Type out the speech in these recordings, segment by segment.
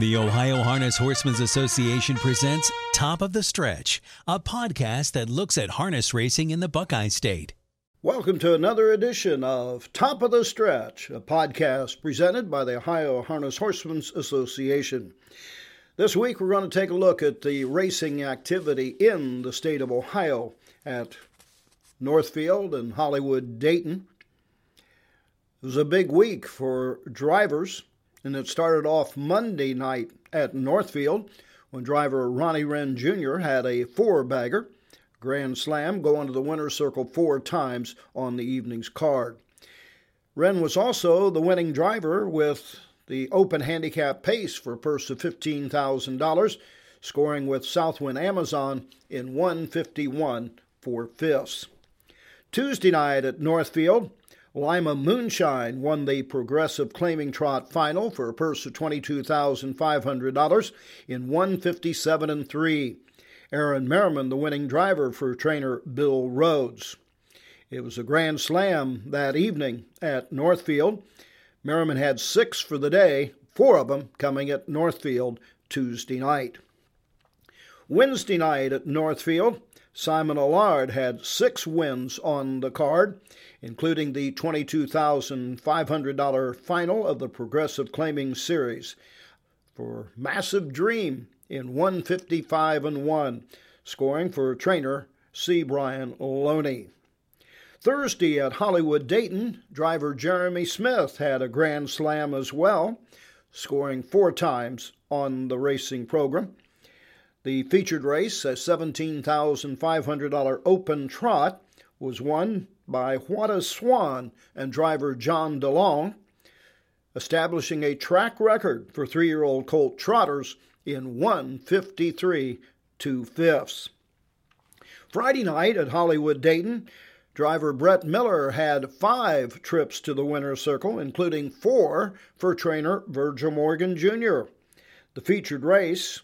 The Ohio Harness Horsemen's Association presents Top of the Stretch, a podcast that looks at harness racing in the Buckeye State. Welcome to another edition of Top of the Stretch, a podcast presented by the Ohio Harness Horsemen's Association. This week, we're going to take a look at the racing activity in the state of Ohio at Northfield and Hollywood Dayton. It was a big week for drivers and it started off Monday night at Northfield when driver Ronnie Wrenn Jr. had a four bagger grand slam going to the winner's circle four times on the evening's card. Wrenn was also the winning driver with the open handicap pace for a purse of $15,000, scoring with Southwind Amazon in 151 for fifths. Tuesday night at Northfield, Lima Moonshine won the Progressive Claiming Trot final for a purse of $22,500 in 157 and 3. Aaron Merriman, the winning driver for trainer Bill Rhodes. It was a grand slam that evening at Northfield. Merriman had six for the day, four of them coming at Northfield Tuesday night. Wednesday night at Northfield, Simon Allard had six wins on the card including the $22,500 final of the Progressive Claiming Series for Massive Dream in 155 and 1, scoring for trainer C. Brian Loney. Thursday at Hollywood Dayton, driver Jeremy Smith had a grand slam as well, scoring four times on the racing program. The featured race, a $17,500 open trot, was won by Whata Swan and driver John DeLong, establishing a track record for three year old colt trotters in 153 two fifths. Friday night at Hollywood Dayton, driver Brett Miller had five trips to the winner's circle, including four for trainer Virgil Morgan Jr. The featured race,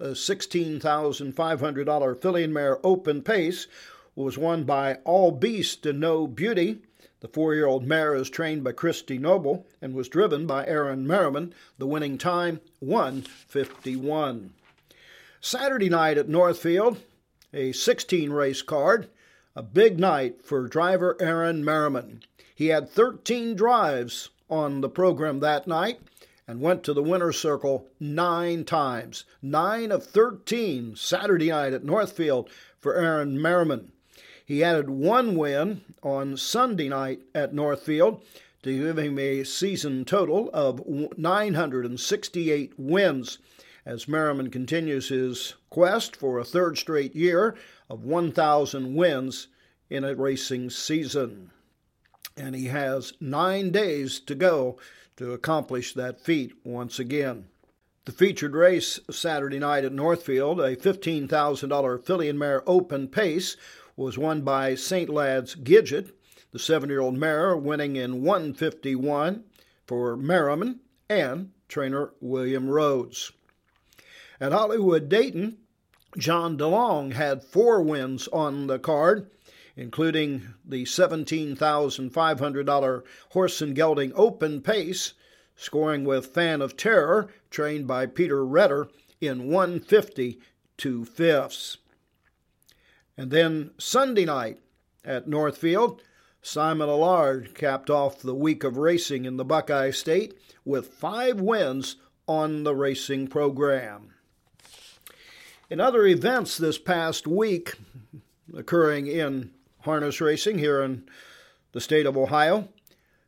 $16,500 filly and mare open pace, was won by All Beast and No Beauty. The four year old mare is trained by Christy Noble and was driven by Aaron Merriman. The winning time, 151. Saturday night at Northfield, a 16 race card, a big night for driver Aaron Merriman. He had 13 drives on the program that night and went to the winner's circle nine times. Nine of 13 Saturday night at Northfield for Aaron Merriman. He added one win on Sunday night at Northfield to give him a season total of 968 wins as Merriman continues his quest for a third straight year of 1,000 wins in a racing season. And he has nine days to go to accomplish that feat once again. The featured race Saturday night at Northfield, a $15,000 filly and mare open pace, was won by St. Lad's Gidget, the seven year old mare winning in 151 for Merriman and trainer William Rhodes. At Hollywood Dayton, John DeLong had four wins on the card, including the $17,500 Horse and Gelding Open Pace, scoring with Fan of Terror, trained by Peter Redder, in 150 two fifths. And then Sunday night at Northfield, Simon Allard capped off the week of racing in the Buckeye State with five wins on the racing program. In other events this past week occurring in harness racing here in the state of Ohio,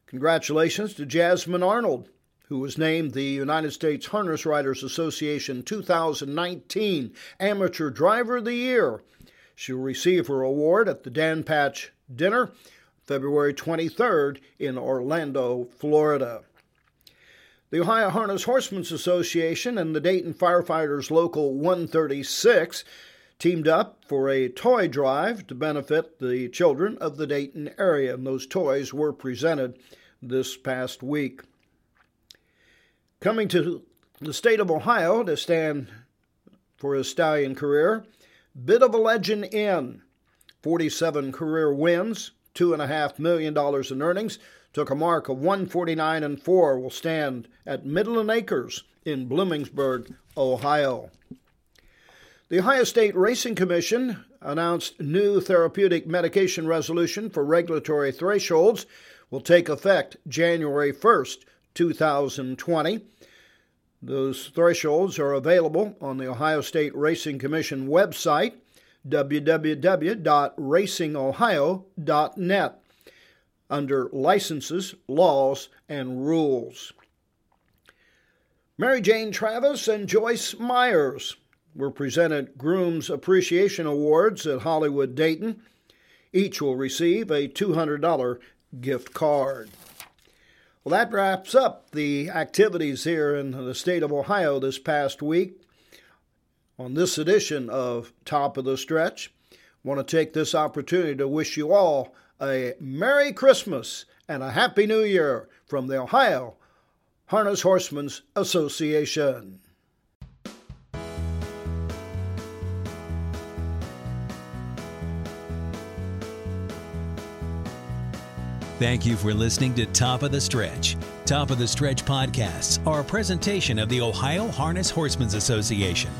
congratulations to Jasmine Arnold, who was named the United States Harness Writers Association 2019 Amateur Driver of the Year She'll receive her award at the Dan Patch Dinner February 23rd in Orlando, Florida. The Ohio Harness Horsemen's Association and the Dayton Firefighters Local 136 teamed up for a toy drive to benefit the children of the Dayton area, and those toys were presented this past week. Coming to the state of Ohio to stand for his stallion career Bit of a legend in 47 career wins, $2.5 million in earnings, took a mark of 149 and 4 will stand at Midland Acres in Bloomingburg, Ohio. The Ohio State Racing Commission announced new therapeutic medication resolution for regulatory thresholds will take effect January 1st, 2020. Those thresholds are available on the Ohio State Racing Commission website, www.racingohio.net, under Licenses, Laws, and Rules. Mary Jane Travis and Joyce Myers were presented Grooms Appreciation Awards at Hollywood Dayton. Each will receive a $200 gift card. Well, that wraps up the activities here in the state of Ohio this past week. On this edition of Top of the Stretch, I want to take this opportunity to wish you all a Merry Christmas and a Happy New Year from the Ohio Harness Horsemen's Association. Thank you for listening to Top of the Stretch. Top of the Stretch podcasts are a presentation of the Ohio Harness Horsemen's Association.